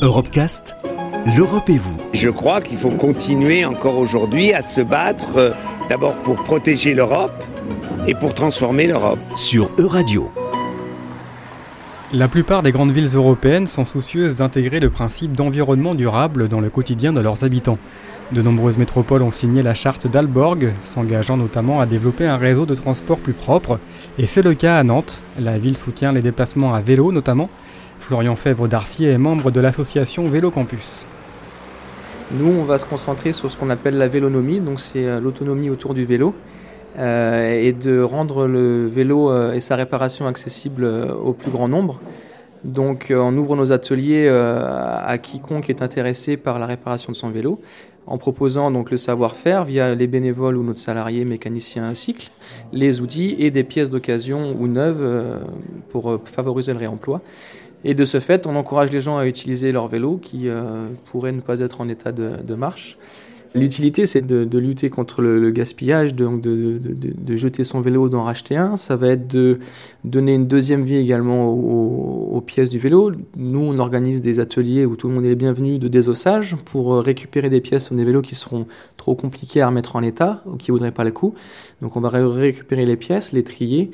Europecast, l'Europe et vous. Je crois qu'il faut continuer encore aujourd'hui à se battre euh, d'abord pour protéger l'Europe et pour transformer l'Europe. Sur Euradio. La plupart des grandes villes européennes sont soucieuses d'intégrer le principe d'environnement durable dans le quotidien de leurs habitants. De nombreuses métropoles ont signé la charte d'Alborg, s'engageant notamment à développer un réseau de transport plus propre, et c'est le cas à Nantes. La ville soutient les déplacements à vélo notamment, Florian Fèvre d'Arcier est membre de l'association Vélo Campus. Nous, on va se concentrer sur ce qu'on appelle la vélonomie, donc c'est euh, l'autonomie autour du vélo, et de rendre le vélo euh, et sa réparation accessible au plus grand nombre. Donc on ouvre nos ateliers à quiconque est intéressé par la réparation de son vélo, en proposant donc le savoir-faire via les bénévoles ou notre salarié mécanicien cycle, les outils et des pièces d'occasion ou neuves pour favoriser le réemploi. Et de ce fait, on encourage les gens à utiliser leur vélo qui euh, pourrait ne pas être en état de, marche. L'utilité, c'est de, lutter contre le, gaspillage, donc de, jeter son vélo, d'en racheter un. Ça va être de donner une deuxième vie également aux, pièces du vélo. Nous, on organise des ateliers où tout le monde est bienvenu de désossage pour euh, récupérer des pièces sur des vélos qui seront trop compliqués à remettre en état ou qui voudraient pas le coup. Donc, on va récupérer les pièces, les trier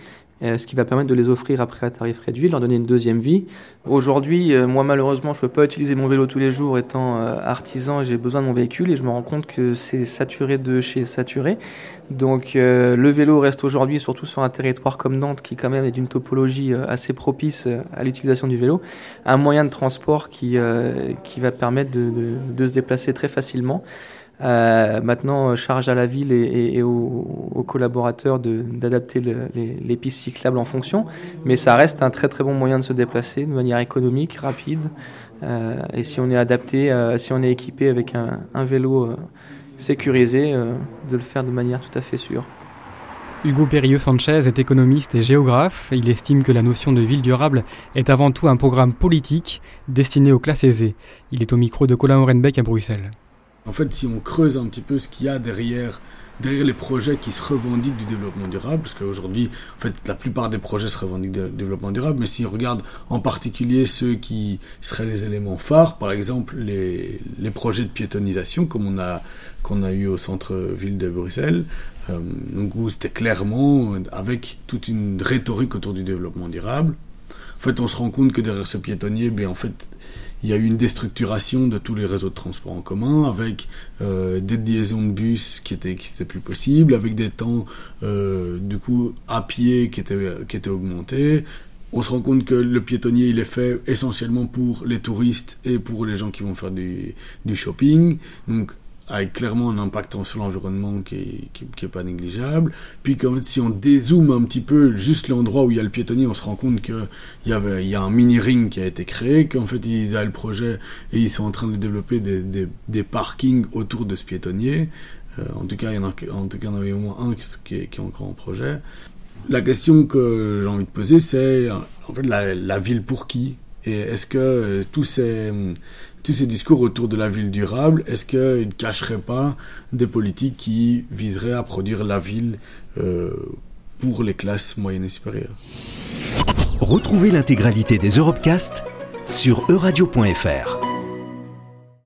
ce qui va permettre de les offrir après à tarif réduit, leur donner une deuxième vie. Aujourd'hui, euh, moi malheureusement, je ne peux pas utiliser mon vélo tous les jours étant euh, artisan et j'ai besoin de mon véhicule et je me rends compte que c'est saturé de chez saturé. Donc le vélo reste aujourd'hui, surtout sur un territoire comme Nantes, qui quand même est d'une topologie assez propice à l'utilisation du vélo, un moyen de transport qui, qui va permettre de, de, de se déplacer très facilement. Euh, maintenant, charge à la ville et, aux, collaborateurs d'adapter les, pistes cyclables en fonction, mais ça reste un très très bon moyen de se déplacer de manière économique, rapide, euh, et si on est adapté, euh, si on est équipé avec un, vélo sécurisé, de le faire de manière tout à fait sûre. Hugo Perrieux Sanchez est économiste et géographe. Il estime que la notion de ville durable est avant tout un programme politique destiné aux classes aisées. Il est au micro de Colin Orenbeck à Bruxelles. En fait, si on creuse un petit peu ce qu'il y a derrière, derrière les projets qui se revendiquent du développement durable, parce qu'aujourd'hui, en fait, la plupart des projets se revendiquent du développement durable, mais si on regarde en particulier ceux qui seraient les éléments phares, par exemple les, les projets de piétonisation, comme on a qu'on a eu au centre-ville de Bruxelles, euh, donc où c'était clairement avec toute une rhétorique autour du développement durable. En fait, on se rend compte que derrière ce piétonnier, ben en fait, il y a eu une déstructuration de tous les réseaux de transport en commun, avec euh, des liaisons de bus qui étaient qui étaient plus possibles, avec des temps euh, du coup à pied qui étaient qui étaient augmentés. On se rend compte que le piétonnier il est fait essentiellement pour les touristes et pour les gens qui vont faire du, du shopping. Donc avec clairement un impact sur l'environnement qui est, pas négligeable. Puis quand si on dézoome un petit peu juste l'endroit où il y a le piétonnier, on se rend compte que il y a un mini ring qui a été créé, qu'en fait ils ont le projet et ils sont en train de développer des, parkings autour de ce piétonnier. Euh, en tout cas, il y en a en tout cas il y en avait au moins un qui est, encore en projet. La question que j'ai envie de poser, c'est en fait la, la ville pour qui? Et est-ce que euh, tous ces tous ces discours autour de la ville durable, est-ce qu'ils ne cacheraient pas des politiques qui viseraient à produire la ville euh, pour les classes moyennes et supérieures? Retrouvez l'intégralité des Europecast sur euradio.fr.